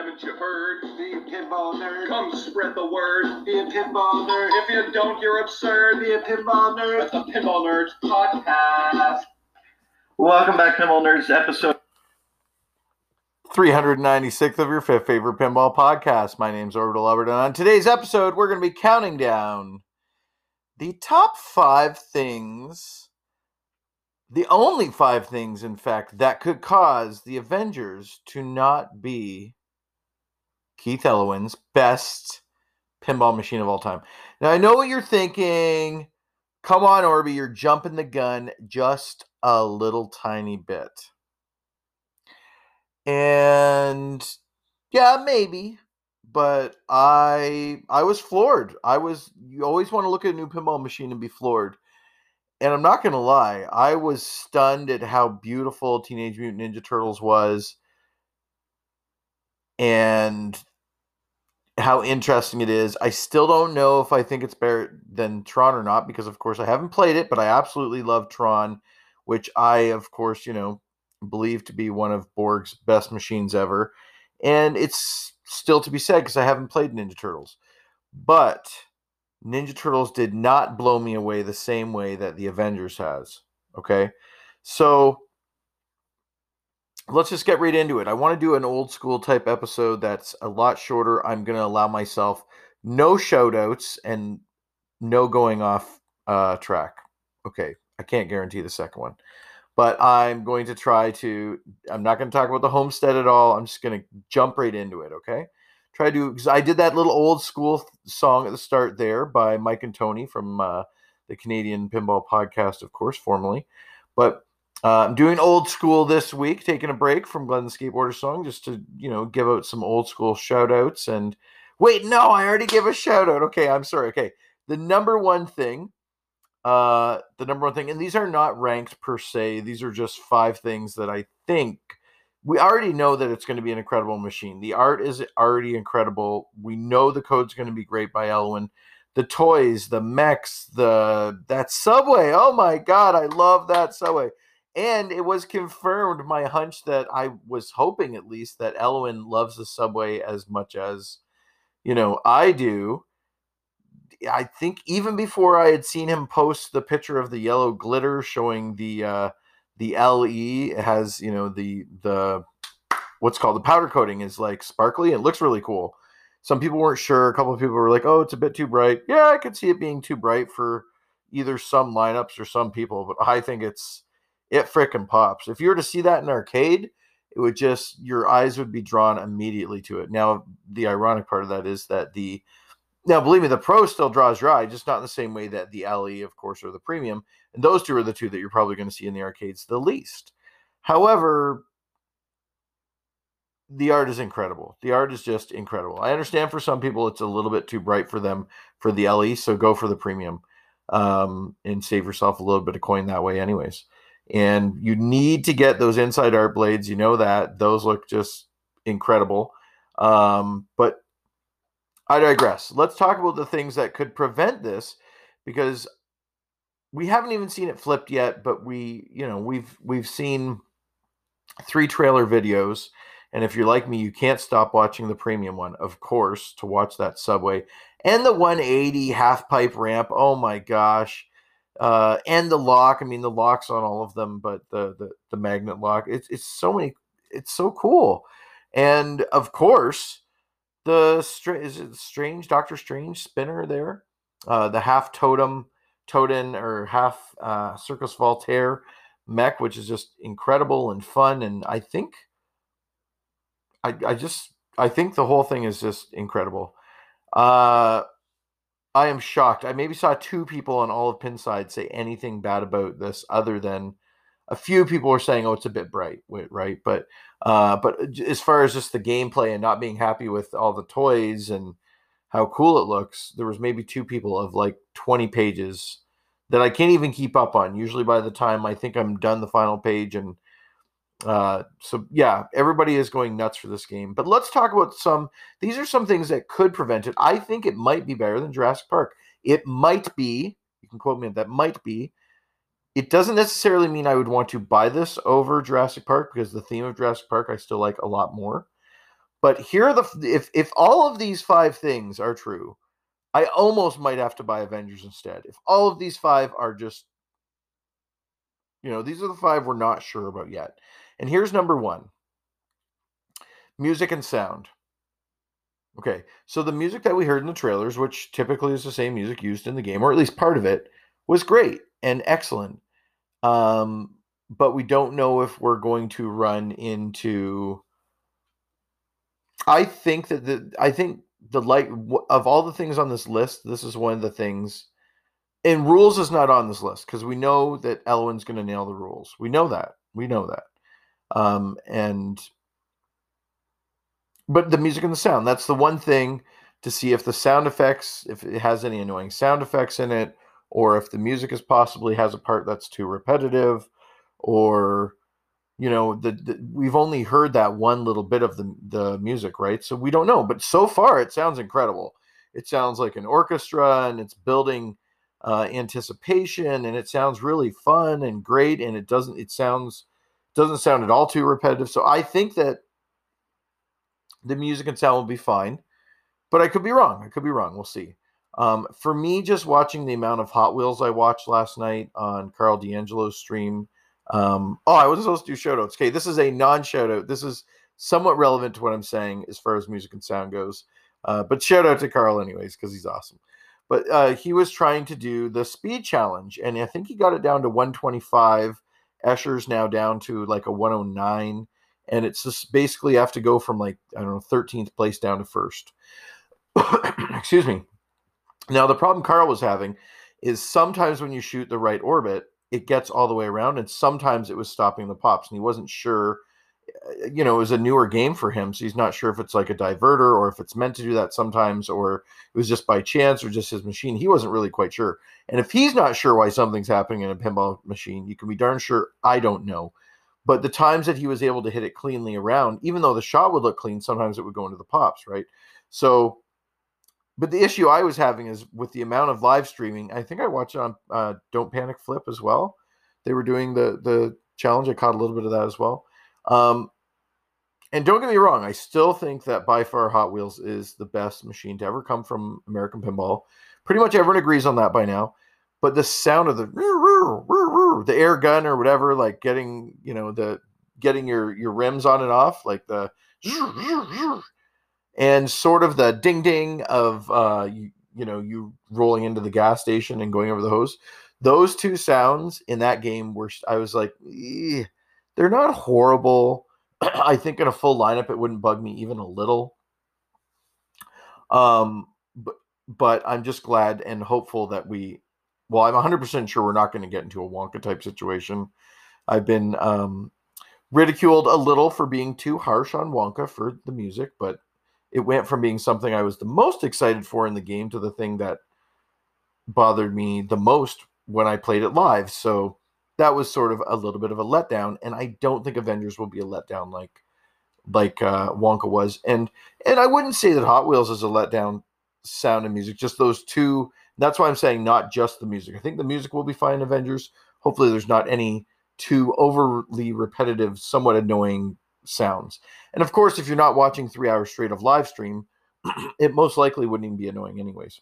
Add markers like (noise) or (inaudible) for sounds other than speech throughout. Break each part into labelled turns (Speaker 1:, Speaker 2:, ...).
Speaker 1: Haven't you heard?
Speaker 2: Be a pinball nerd.
Speaker 1: Come spread the word.
Speaker 2: Be a pinball nerd.
Speaker 1: If you don't, you're absurd.
Speaker 2: Be a pinball nerd.
Speaker 1: The Pinball Nerds Podcast.
Speaker 3: Welcome back, Pinball Nerds, episode 396th of your fifth favorite pinball podcast. My name's Orbital Albert, and on today's episode, we're going to be counting down the top five things, the only five things, in fact, that could cause the Avengers to not be Keith Elwin's best pinball machine of all time. Now, I know what you're thinking. Come on, Orby, you're jumping the gun just a little tiny bit. And yeah, maybe, but I I was floored. I was you always want to look at a new pinball machine and be floored. And I'm not going to lie, I was stunned at how beautiful Teenage Mutant Ninja Turtles was and how interesting it is. I still don't know if I think it's better than Tron or not because of course I haven't played it, but I absolutely love Tron, which I of course, you know, believe to be one of Borg's best machines ever. And it's still to be said because I haven't played Ninja Turtles. But Ninja Turtles did not blow me away the same way that the Avengers has. Okay. So let's just get right into it. I want to do an old school type episode that's a lot shorter. I'm going to allow myself no shout outs and no going off uh, track. Okay. I can't guarantee the second one, but I'm going to try to. I'm not going to talk about the homestead at all. I'm just going to jump right into it. Okay. Try to, because I did that little old school song at the start there by Mike and Tony from uh, the Canadian Pinball Podcast, of course, formerly. But uh, I'm doing old school this week, taking a break from Glenn the Skateboarder song just to, you know, give out some old school shout outs. And wait, no, I already give a shout out. Okay, I'm sorry. Okay. The number one thing, uh, the number one thing, and these are not ranked per se, these are just five things that I think we already know that it's going to be an incredible machine. The art is already incredible. We know the code's going to be great by Elwin. The toys, the mechs, the that subway. Oh my god, I love that subway and it was confirmed my hunch that I was hoping at least that Elwin loves the subway as much as you know I do. I think even before I had seen him post the picture of the yellow glitter showing the uh the LE it has, you know, the the what's called the powder coating is like sparkly. It looks really cool. Some people weren't sure. A couple of people were like, "Oh, it's a bit too bright." Yeah, I could see it being too bright for either some lineups or some people, but I think it's it frickin' pops. If you were to see that in arcade, it would just your eyes would be drawn immediately to it. Now, the ironic part of that is that the now believe me, the pro still draws your eye, just not in the same way that the LE, of course, or the premium. And those two are the two that you're probably going to see in the arcades the least. However, the art is incredible. The art is just incredible. I understand for some people it's a little bit too bright for them for the LE, so go for the premium um, and save yourself a little bit of coin that way, anyways and you need to get those inside art blades. You know that those look just incredible. Um, but I digress. Let's talk about the things that could prevent this because we haven't even seen it flipped yet, but we, you know, we've we've seen three trailer videos. And if you're like me, you can't stop watching the premium one, of course, to watch that subway and the 180 half pipe ramp. Oh my gosh uh, and the lock. I mean, the locks on all of them, but the the, the magnet lock. It's it's so many. It's so cool, and of course, the stra- is it strange Doctor Strange spinner there, uh, the half totem totem or half uh, Circus Voltaire mech, which is just incredible and fun, and I think. I, I just I think the whole thing is just incredible. Uh, I am shocked. I maybe saw two people on all of Pinside say anything bad about this, other than a few people were saying, "Oh, it's a bit bright," right? But uh, but uh, as far as just the gameplay and not being happy with all the toys and how cool it looks, there was maybe two people of like twenty pages that I can't even keep up on. Usually, by the time I think I'm done the final page and uh, so yeah, everybody is going nuts for this game. But let's talk about some. These are some things that could prevent it. I think it might be better than Jurassic Park. It might be. You can quote me that. Might be. It doesn't necessarily mean I would want to buy this over Jurassic Park because the theme of Jurassic Park I still like a lot more. But here are the if if all of these five things are true, I almost might have to buy Avengers instead. If all of these five are just you know, these are the five we're not sure about yet. And here's number 1. Music and sound. Okay, so the music that we heard in the trailers, which typically is the same music used in the game, or at least part of it, was great and excellent. Um, but we don't know if we're going to run into. I think that the I think the like of all the things on this list, this is one of the things. And rules is not on this list because we know that Elwin's going to nail the rules. We know that. We know that. Um, and but the music and the sound that's the one thing to see if the sound effects if it has any annoying sound effects in it or if the music is possibly has a part that's too repetitive or you know the, the, we've only heard that one little bit of the the music right? So we don't know but so far it sounds incredible. It sounds like an orchestra and it's building uh, anticipation and it sounds really fun and great and it doesn't it sounds doesn't sound at all too repetitive so i think that the music and sound will be fine, but I could be wrong. I could be wrong. We'll see. Um, for me, just watching the amount of Hot Wheels I watched last night on Carl D'Angelo's stream. Um, oh, I wasn't supposed to do shoutouts. Okay, this is a non shoutout. This is somewhat relevant to what I'm saying as far as music and sound goes. Uh, but shout out to Carl, anyways, because he's awesome. But uh, he was trying to do the speed challenge, and I think he got it down to 125. Escher's now down to like a 109 and it's just basically have to go from like I don't know 13th place down to first. (coughs) Excuse me. Now the problem Carl was having is sometimes when you shoot the right orbit, it gets all the way around, and sometimes it was stopping the pops, and he wasn't sure. Uh, you know, it was a newer game for him, so he's not sure if it's like a diverter or if it's meant to do that sometimes, or it was just by chance or just his machine. He wasn't really quite sure. And if he's not sure why something's happening in a pinball machine, you can be darn sure I don't know but the times that he was able to hit it cleanly around, even though the shot would look clean, sometimes it would go into the pops, right? So, but the issue I was having is with the amount of live streaming. I think I watched on uh, Don't Panic Flip as well. They were doing the the challenge. I caught a little bit of that as well. Um, and don't get me wrong, I still think that by far Hot Wheels is the best machine to ever come from American Pinball. Pretty much everyone agrees on that by now but the sound of the the air gun or whatever, like getting you know the getting your your rims on and off, like the and sort of the ding ding of uh you, you know you rolling into the gas station and going over the hose. Those two sounds in that game were I was like, they're not horrible. (clears throat) I think in a full lineup it wouldn't bug me even a little. Um, but but I'm just glad and hopeful that we well, I'm 100% sure we're not going to get into a Wonka type situation. I've been um, ridiculed a little for being too harsh on Wonka for the music, but it went from being something I was the most excited for in the game to the thing that bothered me the most when I played it live. So that was sort of a little bit of a letdown, and I don't think Avengers will be a letdown like like uh, Wonka was. And and I wouldn't say that Hot Wheels is a letdown sound and music. Just those two that's why I'm saying not just the music. I think the music will be fine in Avengers. Hopefully, there's not any too overly repetitive, somewhat annoying sounds. And of course, if you're not watching three hours straight of live stream, (clears throat) it most likely wouldn't even be annoying, anyways.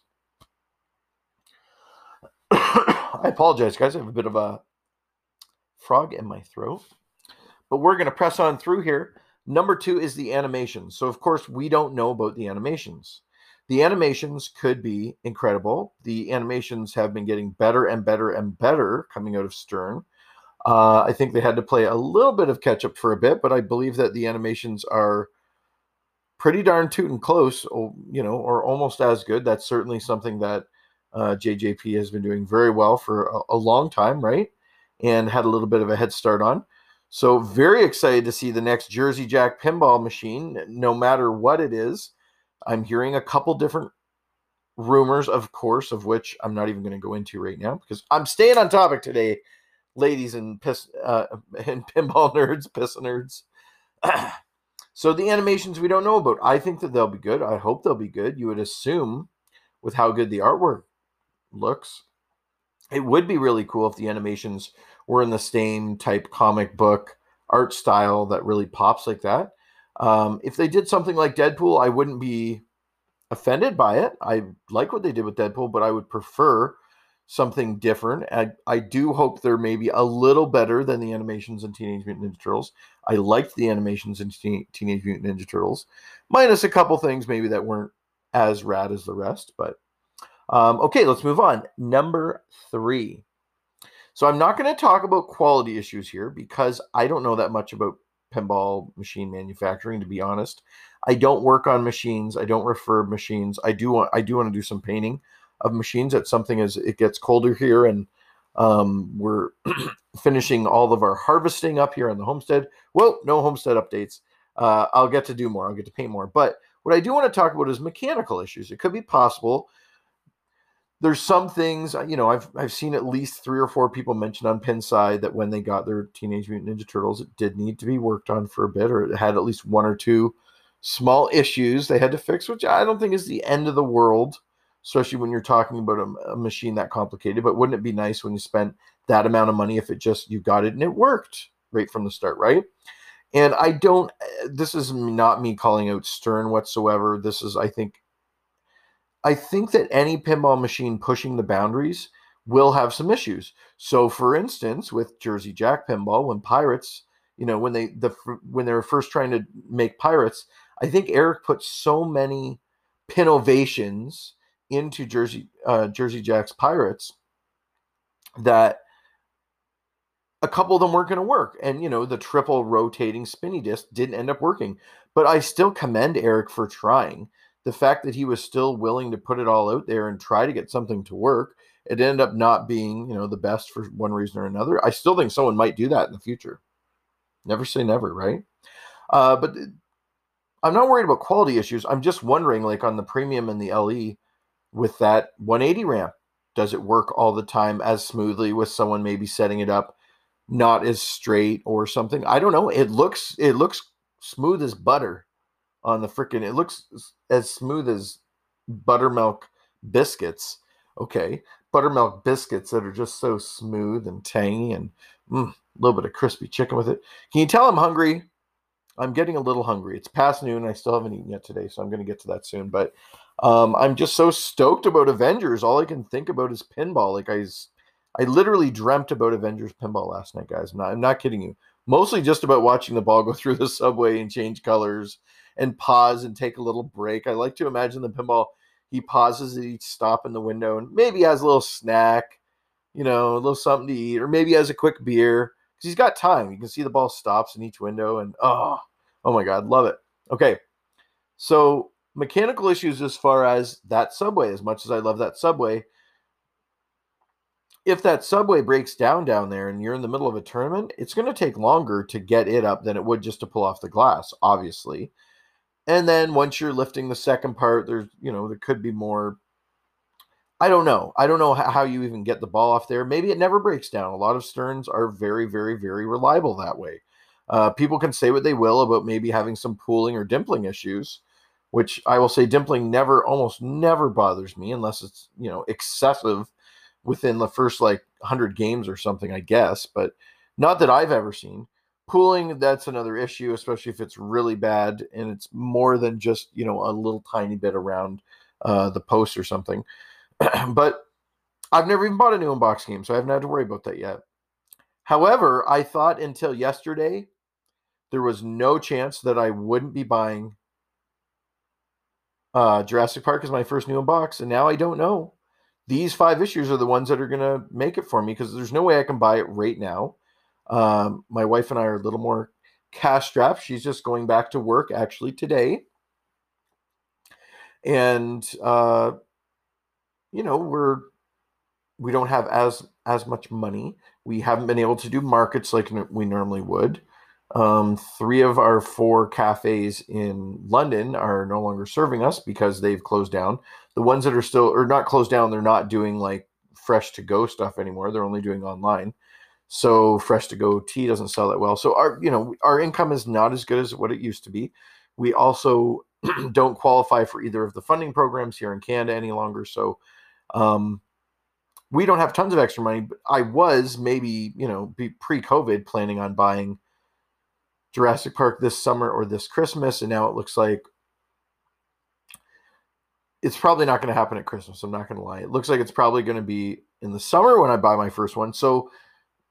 Speaker 3: (coughs) I apologize, guys. I have a bit of a frog in my throat. But we're going to press on through here. Number two is the animations. So, of course, we don't know about the animations. The animations could be incredible. The animations have been getting better and better and better coming out of Stern. Uh, I think they had to play a little bit of catch up for a bit, but I believe that the animations are pretty darn tootin' close, you know, or almost as good. That's certainly something that uh, JJP has been doing very well for a, a long time, right? And had a little bit of a head start on. So, very excited to see the next Jersey Jack pinball machine, no matter what it is. I'm hearing a couple different rumors, of course, of which I'm not even going to go into right now because I'm staying on topic today, ladies and piss uh, (laughs) and pinball nerds, piss nerds. (clears throat) so the animations we don't know about. I think that they'll be good. I hope they'll be good. You would assume, with how good the artwork looks, it would be really cool if the animations were in the same type comic book art style that really pops like that. Um, if they did something like Deadpool, I wouldn't be offended by it. I like what they did with Deadpool, but I would prefer something different. I, I do hope they're maybe a little better than the animations in Teenage Mutant Ninja Turtles. I liked the animations in Teen, Teenage Mutant Ninja Turtles, minus a couple things maybe that weren't as rad as the rest. But um, okay, let's move on. Number three. So I'm not going to talk about quality issues here because I don't know that much about pinball machine manufacturing to be honest. I don't work on machines. I don't refurb machines. I do want I do want to do some painting of machines. That's something as it gets colder here and um, we're (clears throat) finishing all of our harvesting up here on the homestead. Well, no homestead updates. Uh, I'll get to do more. I'll get to paint more. But what I do want to talk about is mechanical issues. It could be possible. There's some things, you know, I've I've seen at least three or four people mention on Pinside that when they got their Teenage Mutant Ninja Turtles, it did need to be worked on for a bit, or it had at least one or two small issues they had to fix, which I don't think is the end of the world especially when you're talking about a, a, machine that complicated. But wouldn't it be nice when you spent that amount of money if it just you got it and it worked right from the start, right? And I don't. Eh, this is not me calling out Stern whatsoever. This is, I think, I think that any pinball machine pushing the boundaries will have some issues. So, for instance, with Jersey Jack pinball, when Pirates, you know, when they the when they were first trying to make Pirates, I think Eric put so many pinovations into Jersey uh, Jersey Jack's Pirates that a couple of them weren't going to work, and you know the triple rotating spinny disc didn't end up working. But I still commend Eric for trying. The fact that he was still willing to put it all out there and try to get something to work, it ended up not being you know the best for one reason or another. I still think someone might do that in the future. Never say never, right? Uh, but I'm not worried about quality issues. I'm just wondering, like on the premium and the LE, with that 180 ramp? Does it work all the time as smoothly with someone maybe setting it up not as straight or something? I don't know. It looks it looks smooth as butter on the freaking it looks as smooth as buttermilk biscuits. Okay. Buttermilk biscuits that are just so smooth and tangy and mm, a little bit of crispy chicken with it. Can you tell I'm hungry? I'm getting a little hungry. It's past noon. I still haven't eaten yet today, so I'm going to get to that soon. But um, I'm just so stoked about Avengers. All I can think about is pinball. Like I, I literally dreamt about Avengers pinball last night, guys. I'm not, I'm not kidding you. Mostly just about watching the ball go (laughs) through the subway and change colors and pause and take a little break. I like to imagine the pinball. He pauses at each stop in the window and maybe has a little snack, you know, a little something to eat, or maybe has a quick beer because he's got time. You can see the ball stops in each window, and oh, oh my god, love it. Okay, so mechanical issues as far as that subway, as much as I love that subway. If that subway breaks down down there and you're in the middle of a tournament, it's going to take longer to get it up than it would just to pull off the glass, obviously. And then once you're lifting the second part, there's, you know, there could be more. I don't know. I don't know how you even get the ball off there. Maybe it never breaks down. A lot of Sterns are very, very, very reliable that way. Uh, people can say what they will about maybe having some pooling or dimpling issues which I will say dimpling never, almost never bothers me unless it's, you know, excessive within the first like 100 games or something, I guess, but not that I've ever seen. Pooling, that's another issue, especially if it's really bad and it's more than just, you know, a little tiny bit around uh, the post or something. (clears throat) but I've never even bought a new unbox game, so I haven't had to worry about that yet. However, I thought until yesterday there was no chance that I wouldn't be buying uh, Jurassic Park is my first new box, and now I don't know. These five issues are the ones that are going to make it for me because there's no way I can buy it right now. Um, my wife and I are a little more cash strapped. She's just going back to work actually today. And, uh, you know, we're, we don't have as, as much money. We haven't been able to do markets like we normally would. Um, three of our four cafes in London are no longer serving us because they've closed down. The ones that are still, or not closed down, they're not doing like fresh to go stuff anymore. They're only doing online. So fresh to go tea doesn't sell that well. So our, you know, our income is not as good as what it used to be. We also (clears throat) don't qualify for either of the funding programs here in Canada any longer. So, um, we don't have tons of extra money. But I was maybe, you know, pre COVID planning on buying Jurassic Park this summer or this Christmas, and now it looks like it's probably not going to happen at Christmas. I'm not going to lie. It looks like it's probably going to be in the summer when I buy my first one. So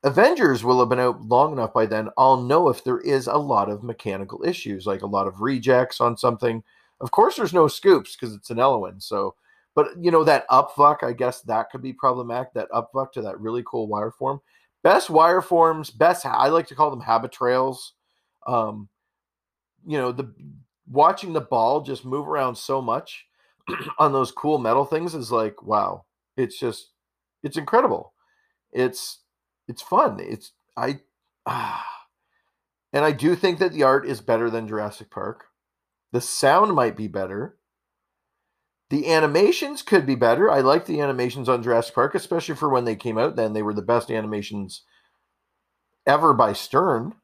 Speaker 3: Avengers will have been out long enough by then. I'll know if there is a lot of mechanical issues, like a lot of rejects on something. Of course, there's no scoops because it's an Elwin. So, but you know that up VUK, I guess that could be problematic. That up VUK to that really cool wire form. Best wire forms, best. I like to call them habit trails. Um, you know the watching the ball just move around so much (clears throat) on those cool metal things is like wow. It's just it's incredible. It's it's fun. It's I ah, (sighs) and I do think that the art is better than Jurassic Park. The sound might be better. The animations could be better. I like the animations on Jurassic Park, especially for when they came out. Then they were the best animations ever by Stern.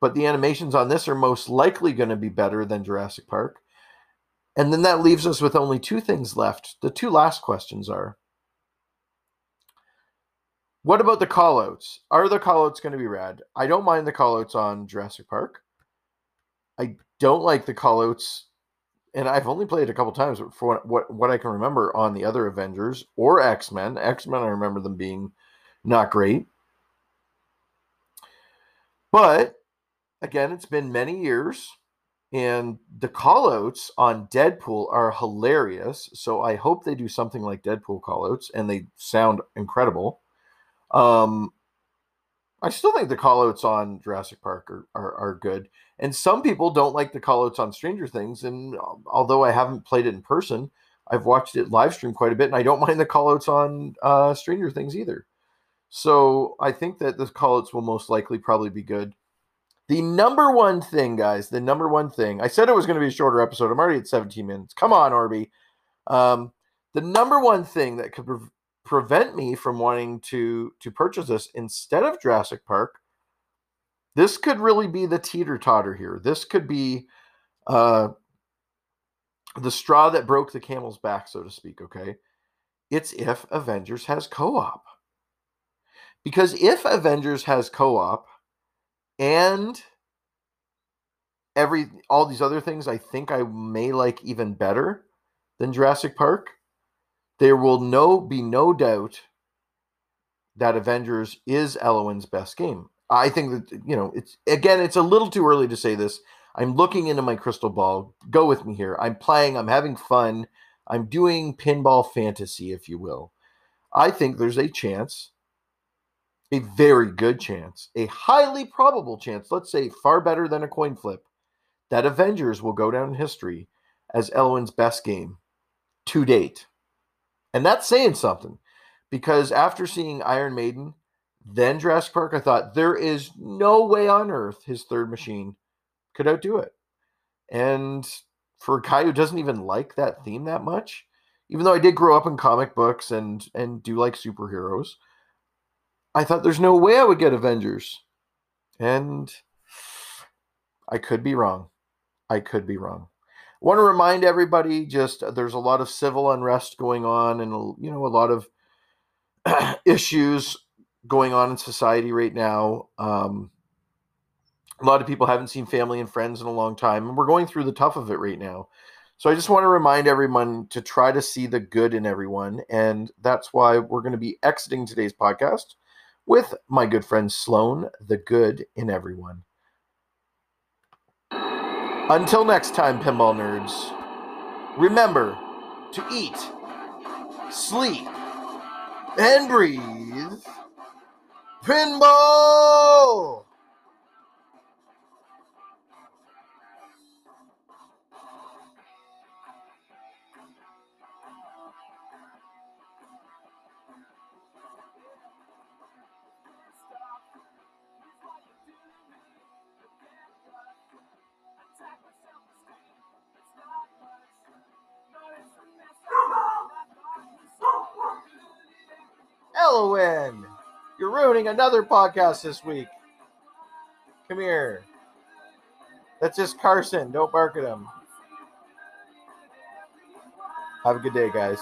Speaker 3: But the animations on this are most likely going to be better than Jurassic Park. And then that leaves us with only two things left. The two last questions are what about the callouts? Are the callouts going to be rad? I don't mind the callouts on Jurassic Park. I don't like the callouts, and I've only played a couple times for what, what I can remember on the other Avengers or X Men. X Men, I remember them being not great. But again, it's been many years, and the callouts on Deadpool are hilarious. So I hope they do something like Deadpool callouts, and they sound incredible. Um, I still think the callouts on Jurassic Park are, are, are good. And some people don't like the callouts on Stranger Things. And um, although I haven't played it in person, I've watched it live stream quite a bit, and I don't (laughs) mind the callouts on uh, Stranger Things either. So I think that the callouts will most likely probably be good. The number one thing, guys, the number one thing, I said it was going to be a shorter episode. I'm already at 17 minutes. Come on, Orby. Um, the number one thing that could prevent me from wanting to to purchase this instead of Jurassic Park. This could really be the teeter totter here. This could be uh, the straw that broke the camel's back, so to speak. Okay, it's if Avengers has co-op. Because if Avengers has co-op and every all these other things I think I may like even better than Jurassic Park, there will no be no doubt that Avengers is Elwin's best game. I think that you know it's again it's a little too early to say this. I'm looking into my crystal ball. Go with me here. I'm playing, I'm having fun. I'm doing pinball fantasy if you will. I think there's a chance a very good chance, a highly probable chance, let's say far better than a coin flip, that Avengers will go down in history as Elwin's best game to date. And that's saying something because after seeing Iron Maiden, then Jurassic Park, I thought there is no way on earth his third machine could outdo it. And for a guy who doesn't even like that theme that much, even though I did grow up in comic books and and do like superheroes, I thought there's no way I would get Avengers. And I could be wrong. I could be wrong want to remind everybody just uh, there's a lot of civil unrest going on and you know a lot of (clears throat) issues going on in society right now. Um, a lot of people haven't seen family and friends in a long time and we're going through the tough of it right now. So i just want to remind everyone to try to see the good in everyone and that's why we're going to be exiting today's podcast with my good friend sloan the good in everyone until next time, pinball nerds, remember to eat, sleep, and breathe pinball! Elowen, you're ruining another podcast this week. Come here. That's just Carson. Don't bark at him. Have a good day, guys.